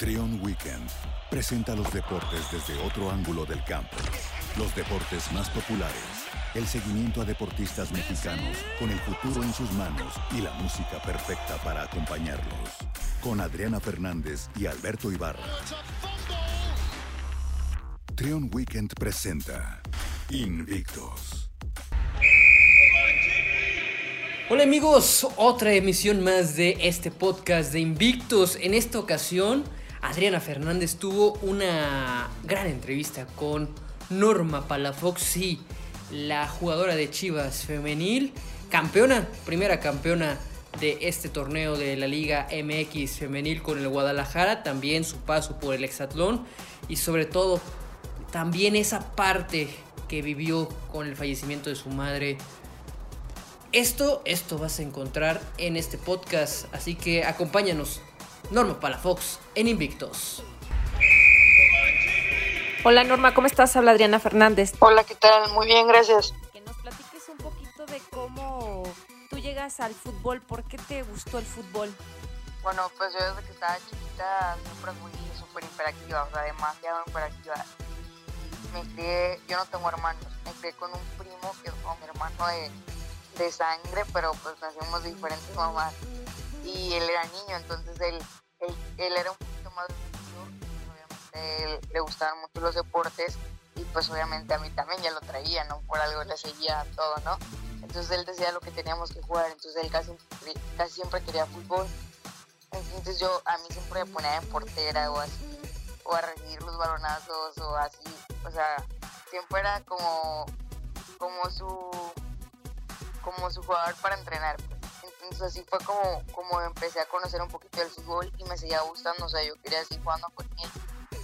Trion Weekend presenta los deportes desde otro ángulo del campo. Los deportes más populares. El seguimiento a deportistas mexicanos con el futuro en sus manos y la música perfecta para acompañarlos. Con Adriana Fernández y Alberto Ibarra. Trion Weekend presenta Invictos. Hola amigos, otra emisión más de este podcast de Invictos. En esta ocasión, Adriana Fernández tuvo una gran entrevista con Norma Palafox, sí, la jugadora de Chivas femenil, campeona, primera campeona de este torneo de la Liga MX femenil con el Guadalajara, también su paso por el hexatlón y sobre todo también esa parte que vivió con el fallecimiento de su madre. Esto, esto vas a encontrar en este podcast, así que acompáñanos. Norma Palafox en Invictos. Hola Norma, ¿cómo estás? Habla Adriana Fernández. Hola, ¿qué tal? Muy bien, gracias. Que nos platiques un poquito de cómo tú llegas al fútbol, ¿por qué te gustó el fútbol? Bueno, pues yo desde que estaba chiquita siempre fui súper hiperactiva, o sea, demasiado hiperactiva. Me crié, yo no tengo hermanos, me crié con un primo que es como mi hermano de, de sangre, pero pues nacimos de diferentes mamás. Y él era niño, entonces él, él, él era un poquito más obviamente él, le gustaban mucho los deportes y pues obviamente a mí también ya lo traía, ¿no? Por algo le seguía todo, ¿no? Entonces él decía lo que teníamos que jugar, entonces él casi, casi siempre quería fútbol. Entonces yo a mí siempre me ponía de portera o así, o a recibir los balonazos o así, o sea, siempre era como, como su como su jugador para entrenar. Pues. Entonces así fue como, como empecé a conocer un poquito del fútbol y me seguía gustando, o sea, yo quería seguir jugando con él.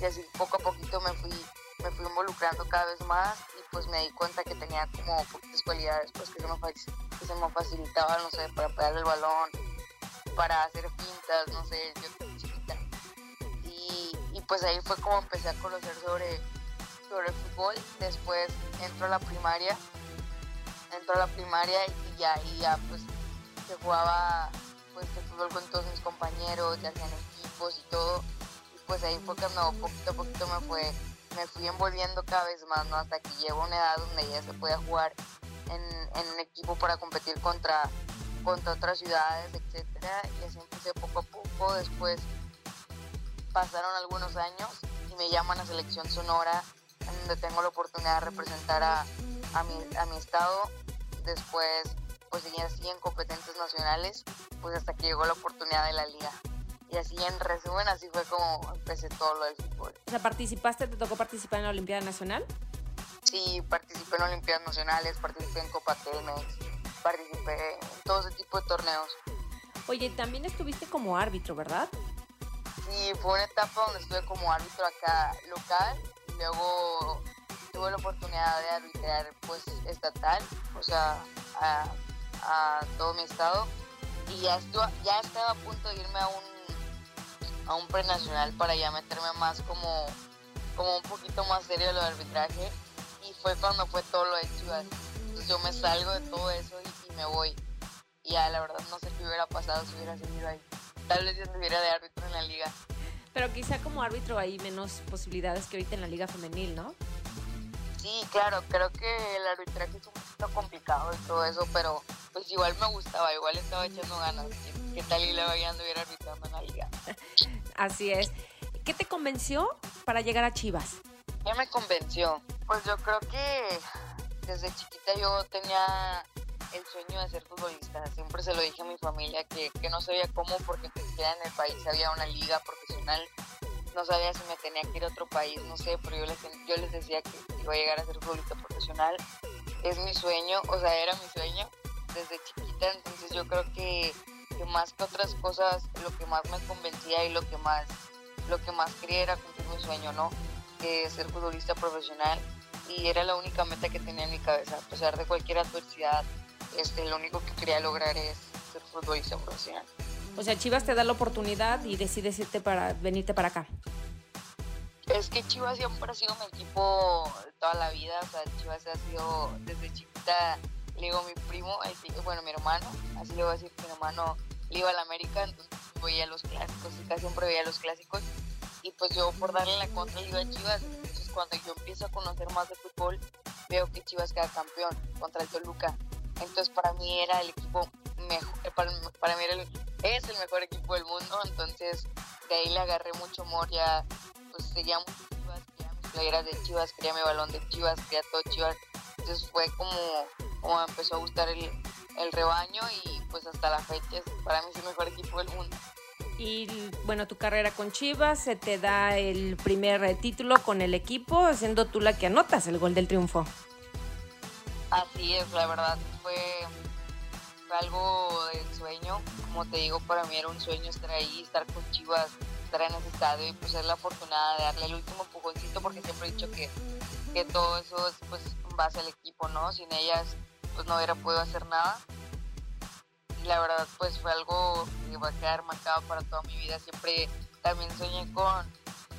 Y así poco a poquito me fui, me fui involucrando cada vez más y pues me di cuenta que tenía como poquitas cualidades pues que se me, que facilitaban, no sé, para pegar el balón, para hacer pintas, no sé, yo chiquita. Y, y pues ahí fue como empecé a conocer sobre, sobre el fútbol. Después entro a la primaria, entro a la primaria y ya, y ya pues se jugaba pues fútbol con todos mis compañeros, ya hacían equipos y todo. Y pues ahí fue cuando poquito a poquito me fue, me fui envolviendo cada vez más, ¿no? Hasta que llevo una edad donde ya se podía jugar en, en un equipo para competir contra, contra otras ciudades, etcétera. Y así empecé poco a poco. Después pasaron algunos años y me llaman a selección sonora, en donde tengo la oportunidad de representar a, a, mi, a mi estado. Después pues seguía así en competentes nacionales, pues hasta que llegó la oportunidad de la liga. Y así en resumen, así fue como empecé todo lo del fútbol. O sea, ¿participaste, te tocó participar en la Olimpiada Nacional? Sí, participé en Olimpiadas Nacionales, participé en Copa Telmex, participé en todo ese tipo de torneos. Oye, también estuviste como árbitro, ¿verdad? Sí, fue una etapa donde estuve como árbitro acá local y luego tuve la oportunidad de arbitrar pues estatal, o sea, a, a todo mi estado y ya, estuvo, ya estaba a punto de irme a un, a un prenacional para ya meterme más como, como un poquito más serio lo del arbitraje y fue cuando fue todo lo de Chivas. Entonces yo me salgo de todo eso y, y me voy. Y ya la verdad no sé qué hubiera pasado si hubiera seguido ahí. Tal vez yo estuviera de árbitro en la liga. Pero quizá como árbitro hay menos posibilidades que ahorita en la liga femenil, ¿no? Sí, claro, creo que el arbitraje es un poquito complicado y todo eso, pero pues igual me gustaba, igual estaba echando ganas. ¿Qué tal y la vaya a anduviera arbitrando en la liga? Así es. ¿Qué te convenció para llegar a Chivas? ¿Qué me convenció? Pues yo creo que desde chiquita yo tenía el sueño de ser futbolista. Siempre se lo dije a mi familia que, que no sabía cómo porque siquiera en el país había una liga profesional no sabía si me tenía que ir a otro país, no sé, pero yo les, yo les decía que iba a llegar a ser futbolista profesional. Es mi sueño, o sea, era mi sueño desde chiquita, entonces yo creo que, que más que otras cosas, lo que más me convencía y lo que más, lo que más quería era cumplir mi sueño, ¿no? Que ser futbolista profesional y era la única meta que tenía en mi cabeza, a pesar de cualquier adversidad, este, lo único que quería lograr es ser futbolista profesional. O sea, Chivas te da la oportunidad y decides irte para, venirte para acá. Es que Chivas siempre ha sido mi equipo toda la vida, o sea, Chivas ha sido desde chiquita, le digo mi primo, así, bueno, mi hermano, así le voy a decir, mi hermano le iba a la América, entonces veía los clásicos, y casi siempre veía los clásicos, y pues yo por darle la contra le iba a Chivas. Entonces cuando yo empiezo a conocer más de fútbol, veo que Chivas queda campeón contra el Toluca. Entonces para mí era el equipo mejor, eh, para, para mí era el, es el mejor equipo del mundo, entonces de ahí le agarré mucho amor, ya pues seguía mucho Chivas, quería mis playeras de Chivas, quería mi balón de Chivas, quería todo Chivas. Entonces fue como, como me empezó a gustar el, el rebaño y pues hasta la fecha para mí es el mejor equipo del mundo. Y bueno, tu carrera con Chivas se te da el primer eh, título con el equipo, siendo tú la que anotas el gol del triunfo. Así es, la verdad fue, fue algo del sueño. Como te digo, para mí era un sueño estar ahí, estar con Chivas, estar en ese estadio y pues ser la afortunada de darle el último empujoncito porque siempre he dicho que, que todo eso es pues en base al equipo, ¿no? Sin ellas pues no hubiera podido hacer nada. Y la verdad pues fue algo que va a quedar marcado para toda mi vida. Siempre también soñé con,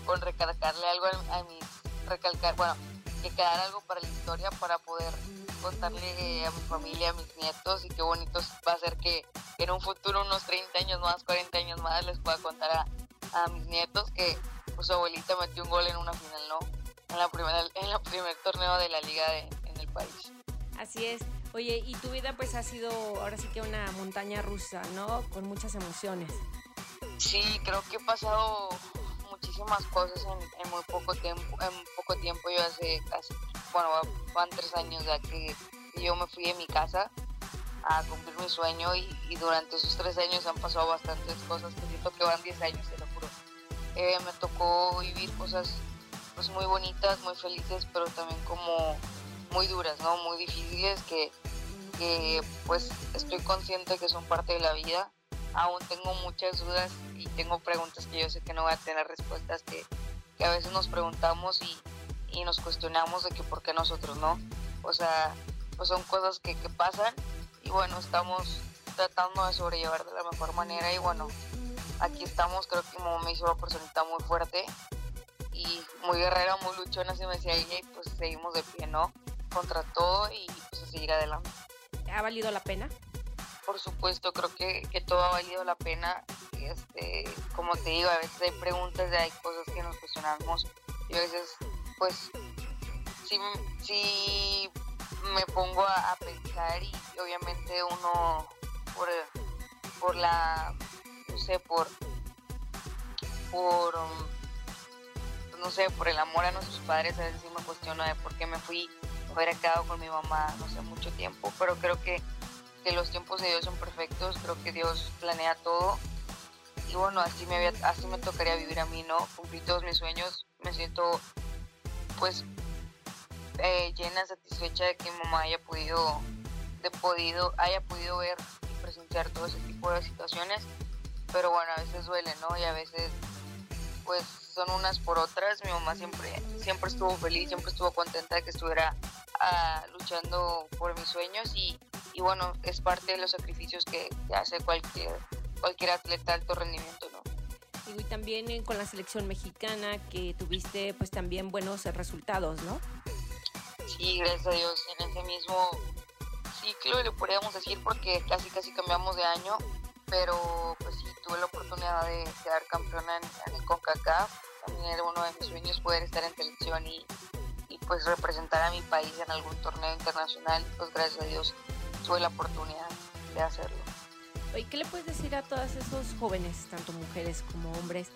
con recalcarle algo a, mis, recalcar, bueno, que quedara algo para la historia para poder contarle a mi familia, a mis nietos y qué bonito va a ser que en un futuro, unos 30 años más, 40 años más, les pueda contar a, a mis nietos que pues, su abuelita metió un gol en una final, ¿no? En la primera, en el primer torneo de la liga de, en el país. Así es. Oye, y tu vida pues ha sido ahora sí que una montaña rusa, ¿no? Con muchas emociones. Sí, creo que he pasado muchísimas cosas en, muy poco tiempo. En poco tiempo, yo hace casi, bueno, van tres años ya que yo me fui de mi casa a cumplir mi sueño y, y durante esos tres años han pasado bastantes cosas que siento que van diez años, te lo juro. Eh, me tocó vivir cosas pues muy bonitas, muy felices, pero también como muy duras, ¿no? Muy difíciles que, que pues estoy consciente que son parte de la vida. Aún tengo muchas dudas y tengo preguntas que yo sé que no voy a tener respuestas que, a veces nos preguntamos y, nos cuestionamos de que por qué nosotros, ¿no? O sea, pues son cosas que, pasan y bueno, estamos tratando de sobrellevar de la mejor manera y bueno, aquí estamos, creo que como me hizo una personita muy fuerte y muy guerrera, muy luchona, así me decía ella, y pues seguimos de pie, ¿no? Contra todo y pues a seguir adelante. ¿Ha valido la pena? Por supuesto, creo que, que todo ha valido la pena. Este, como te digo, a veces hay preguntas, hay cosas que nos cuestionamos y a veces, pues, sí, sí me pongo a, pensar y obviamente uno, por, por la, no sé, por, por, um, no sé, por el amor a nuestros padres, a veces sí me cuestiono de por qué me fui, hubiera quedado con mi mamá, no sé, mucho tiempo, pero creo que, que los tiempos de Dios son perfectos, creo que Dios planea todo y bueno, así me, había, así me tocaría vivir a mí, ¿no? Cumplí todos mis sueños, me siento pues eh, llena, satisfecha de que mi mamá haya podido, de podido, haya podido ver y presenciar todo ese tipo de situaciones, pero bueno, a veces duele, ¿no? Y a veces pues son unas por otras. Mi mamá siempre, siempre estuvo feliz, siempre estuvo contenta de que estuviera uh, luchando por mis sueños y, y, bueno, es parte de los sacrificios que, que hace cualquier, cualquier atleta de alto rendimiento, ¿no? Y también eh, con la selección mexicana que tuviste pues también buenos resultados, ¿no? Sí, gracias a Dios, en ese mismo ciclo le podríamos decir porque casi casi cambiamos de año, pero pues sí, tuve la oportunidad de quedar campeona en, en el CONCACAF, también era uno de mis sueños poder estar en selección y, y pues representar a mi país en algún torneo internacional, pues gracias a Dios tuve la oportunidad de hacerlo. ¿Y qué le puedes decir a todos esos jóvenes, tanto mujeres como hombres,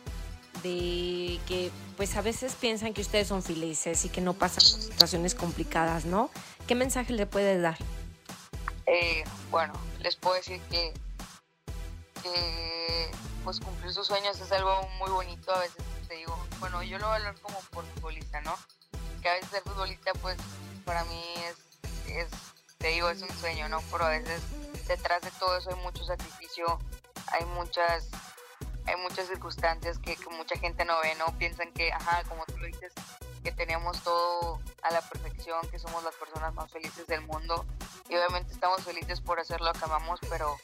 de que pues a veces piensan que ustedes son felices y que no pasan situaciones complicadas, ¿no? ¿Qué mensaje le puedes dar? Eh, bueno, les puedo decir que, que, pues cumplir sus sueños es algo muy bonito, a veces te digo, bueno, yo lo hablar como por futbolista, ¿no? Que a veces ser futbolista pues para mí es, te digo, es un sueño, ¿no? Pero a veces detrás de todo eso hay mucho sacrificio, hay muchas hay muchas circunstancias que, que, mucha gente no ve, ¿no? Piensan que, ajá, como tú lo dices, que tenemos todo a la perfección, que somos las personas más felices del mundo. Y obviamente estamos felices por hacer lo que amamos, pero,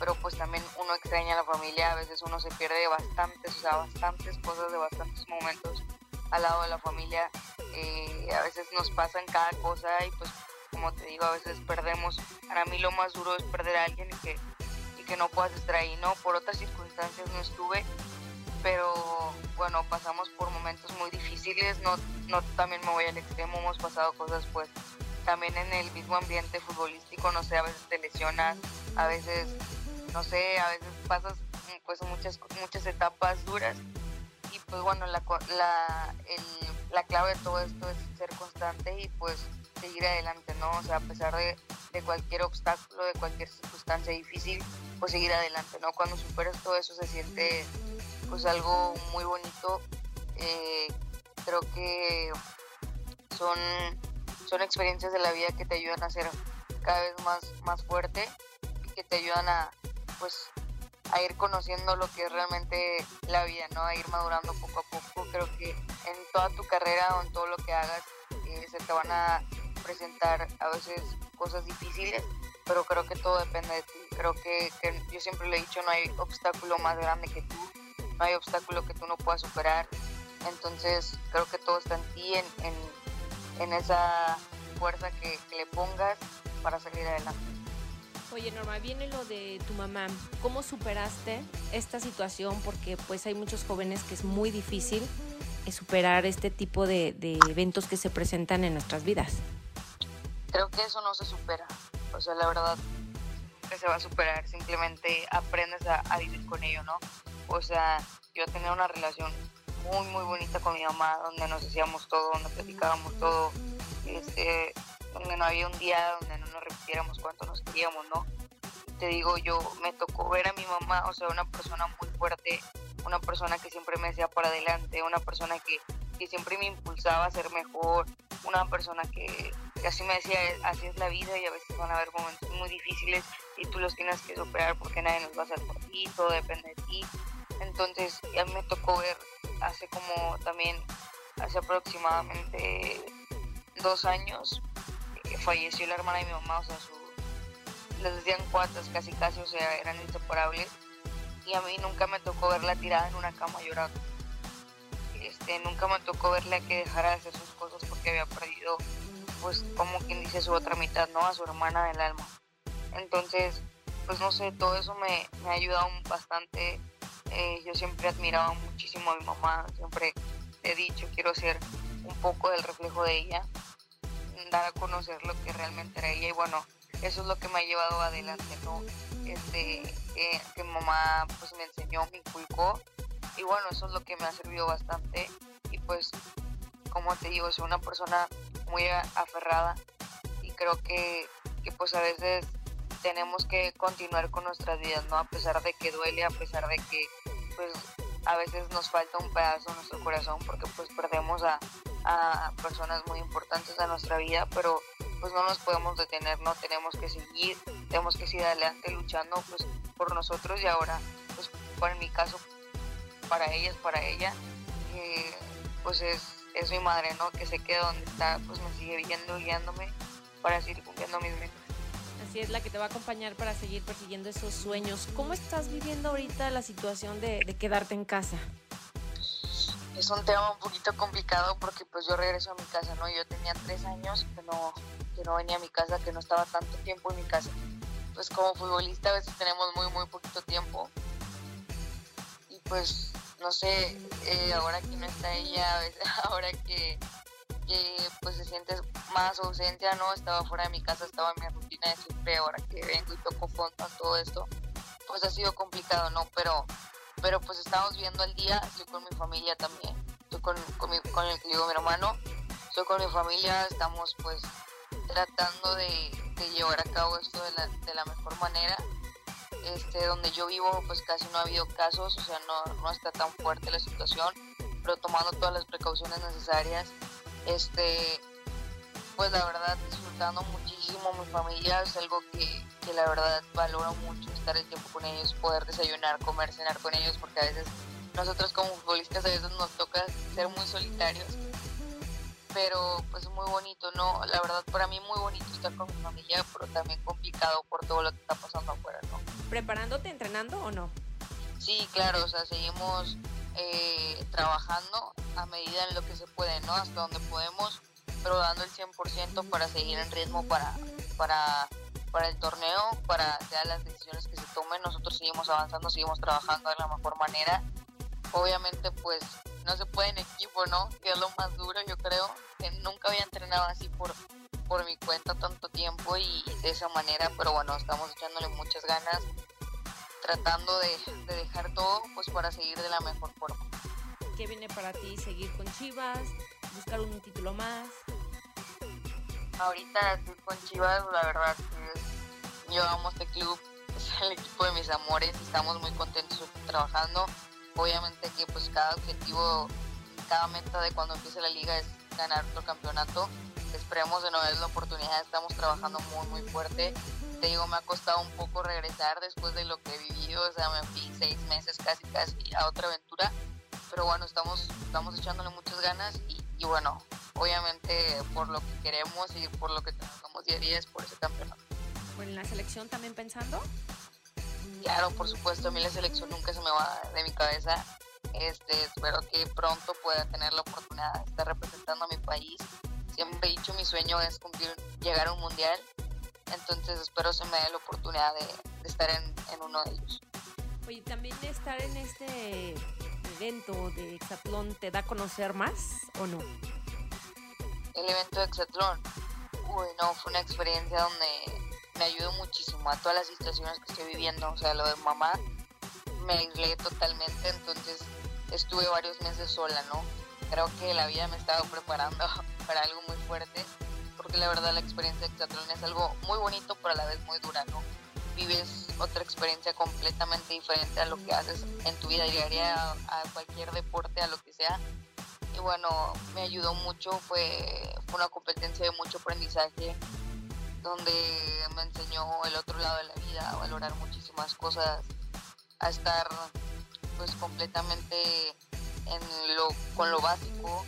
pero pues también uno extraña a la familia, a veces uno se pierde de bastantes, o sea, bastantes cosas, de bastantes momentos al lado de la familia. Eh, a veces nos pasan cada cosa y pues, como te digo, a veces perdemos. Para mí lo más duro es perder a alguien y que que no puedas estar ahí, ¿no? Por otras circunstancias no estuve, pero bueno, pasamos por momentos muy difíciles, no, no también me voy al extremo, hemos pasado cosas pues también en el mismo ambiente futbolístico, no sé, a veces te lesionas, a veces, no sé, a veces pasas pues muchas, muchas etapas duras y pues bueno, la, la, la clave de todo esto es ser constante y pues seguir adelante, ¿no? O sea, a pesar de, de, cualquier obstáculo, de cualquier circunstancia difícil, pues seguir adelante, ¿no? Cuando superas todo eso se siente pues algo muy bonito. Eh, creo que son, son experiencias de la vida que te ayudan a ser cada vez más, más fuerte y que te ayudan a pues a ir conociendo lo que es realmente la vida, ¿no? A ir madurando poco a poco. Creo que en toda tu carrera o en todo lo que hagas eh, se te van a presentar a veces cosas difíciles, pero creo que todo depende de ti. Creo que, yo siempre le he dicho, no hay obstáculo más grande que tú no hay obstáculo que tú no puedas superar. Entonces creo que todo está en ti, en, en, esa fuerza que, le pongas para salir adelante. Oye Norma, viene lo de tu mamá. ¿Cómo superaste esta situación? Porque pues hay muchos jóvenes que es muy difícil eh, superar este tipo de, eventos que se presentan en nuestras vidas. Creo que eso no se supera. O sea, la verdad que se va a superar. Simplemente aprendes a, a vivir con ello, ¿no? O sea, yo tenía una relación muy, muy bonita con mi mamá, donde nos hacíamos todo, donde platicábamos todo, este, donde no había un día donde no nos repitiéramos cuánto nos queríamos, ¿no? Te digo, yo me tocó ver a mi mamá, o sea, una persona muy fuerte, una persona que siempre me decía para adelante, una persona que, que siempre me impulsaba a ser mejor, una persona que, que, así me decía, así es la vida y a veces van a haber momentos muy difíciles y tú los tienes que superar porque nadie nos va a hacer por ti, todo depende de ti. Entonces ya me tocó ver hace como también, hace aproximadamente dos años, falleció la hermana de mi mamá, o sea, su, les decían cuatas casi casi, o sea, eran inseparables. Y a mí nunca me tocó verla tirada en una cama llorando. Este, nunca me tocó verla que dejara de hacer sus cosas porque había perdido, pues como quien dice, su otra mitad, ¿no? A su hermana del alma. Entonces, pues no sé, todo eso me, ha ayudado bastante eh, yo siempre admiraba muchísimo a mi mamá, siempre he dicho, quiero ser un poco del reflejo de ella, dar a conocer lo que realmente era ella y bueno, eso es lo que me ha llevado adelante, ¿no? Este, que mi mamá pues me enseñó, me inculcó y bueno, eso es lo que me ha servido bastante y pues como te digo, soy una persona muy aferrada y creo que, que pues a veces tenemos que continuar con nuestras vidas, ¿no? A pesar de que duele, a pesar de que pues a veces nos falta un pedazo en nuestro corazón porque pues perdemos a, a personas muy importantes en nuestra vida, pero pues no nos podemos detener, no tenemos que seguir, tenemos que seguir adelante luchando pues por nosotros y ahora pues por mi caso para ellas, para ella, eh, pues es, es mi madre, ¿no? Que se queda donde está, pues me sigue viendo, guiándome para seguir cumpliendo mis metas. Así es la que te va a acompañar para seguir persiguiendo esos sueños. ¿Cómo estás viviendo ahorita la situación de, quedarte en casa? Es un tema un poquito complicado porque pues yo regreso a mi casa, ¿no? Yo tenía tres años que no, que no venía a mi casa, que no estaba tanto tiempo en mi casa. Pues como futbolista a veces tenemos muy, muy poquito tiempo. Y pues, no sé, eh, ahora que no está ella, ahora que pues se siente más ausencia, ¿no? Estaba fuera de mi casa, estaba en mi rutina de siempre, ahora que vengo y toco fondo todo esto, pues ha sido complicado, ¿no? Pero, pero pues estamos viendo el día, estoy con mi familia también, estoy con, con, mi, con el que digo mi hermano, estoy con mi familia, estamos pues tratando de, de llevar a cabo esto de la, de la mejor manera. Este, donde yo vivo pues casi no ha habido casos, o sea, no, no está tan fuerte la situación, pero tomando todas las precauciones necesarias este, pues la verdad disfrutando muchísimo mi familia, es algo que, que la verdad valoro mucho estar el tiempo con ellos, poder desayunar, comer, cenar con ellos, porque a veces nosotros como futbolistas a veces nos toca ser muy solitarios, pero pues muy bonito, ¿no? La verdad para mí muy bonito estar con mi familia, pero también complicado por todo lo que está pasando afuera, ¿no? ¿Preparándote, entrenando o no? Sí, claro, o sea, seguimos eh, trabajando a medida en lo que se puede, ¿no? Hasta donde podemos, pero dando el 100% para seguir en ritmo para, para, para el torneo, para sea las decisiones que se tomen. Nosotros seguimos avanzando, seguimos trabajando de la mejor manera. Obviamente, pues no se puede en equipo, ¿no? Que es lo más duro, yo creo. Que nunca había entrenado así por, por mi cuenta tanto tiempo y de esa manera, pero bueno, estamos echándole muchas ganas, tratando de, de dejar todo pues para seguir de la mejor forma. ¿Qué viene para ti? ¿Seguir con Chivas? ¿Buscar un título más? Ahorita estoy con Chivas, la verdad que yo amo este club, es el equipo de mis amores, estamos muy contentos trabajando. Obviamente que pues cada objetivo, cada meta de cuando empiece la liga es ganar otro campeonato. Esperemos de nuevo la oportunidad, estamos trabajando muy muy fuerte. Te digo, me ha costado un poco regresar después de lo que he vivido, o sea, me fui seis meses casi casi a otra aventura, pero bueno, estamos, estamos echándole muchas ganas y, y bueno, obviamente por lo que queremos y por lo que trabajamos día a día es por ese campeonato. ¿en la selección también pensando? Claro, por supuesto, a mí la selección nunca se me va de mi cabeza. Este, espero que pronto pueda tener la oportunidad de estar representando a mi país. Siempre he dicho mi sueño es cumplir, llegar a un mundial. Entonces espero se me dé la oportunidad de, de estar en, en, uno de ellos. Oye, también estar en este evento de Exatlón te da a conocer más o no? El evento de Exatlón, uy, no, fue una experiencia donde me ayudó muchísimo a todas las situaciones que estoy viviendo. O sea, lo de mamá me aislé totalmente, entonces estuve varios meses sola, ¿no? Creo que la vida me estaba preparando para algo muy fuerte, porque la verdad la experiencia de Exatlón es algo muy bonito, pero a la vez muy dura, ¿no? Vives otra experiencia completamente diferente a lo que haces en tu vida diaria, a cualquier deporte, a lo que sea. Y bueno, me ayudó mucho, fue, una competencia de mucho aprendizaje, donde me enseñó el otro lado de la vida, a valorar muchísimas cosas, a estar pues completamente con lo básico,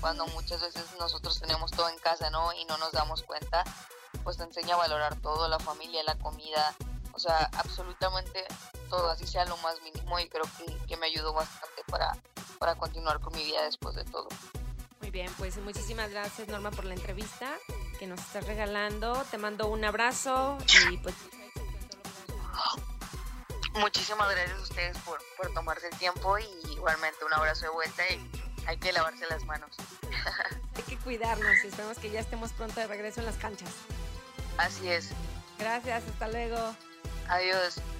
cuando muchas veces nosotros tenemos todo en casa, ¿no? Y no nos damos cuenta, pues te enseña a valorar todo, la familia, la comida, o sea, absolutamente todo, así sea lo más mínimo y creo que, que me ayudó bastante para, para continuar con mi vida después de todo. Muy bien, pues muchísimas gracias Norma por la entrevista que nos estás regalando. Te mando un abrazo y pues... Muchísimas gracias a ustedes por, por tomarse el tiempo y igualmente un abrazo de vuelta y hay que lavarse las manos. hay que cuidarnos y esperemos que ya estemos pronto de regreso en las canchas. Así es. Gracias, hasta luego. Adiós.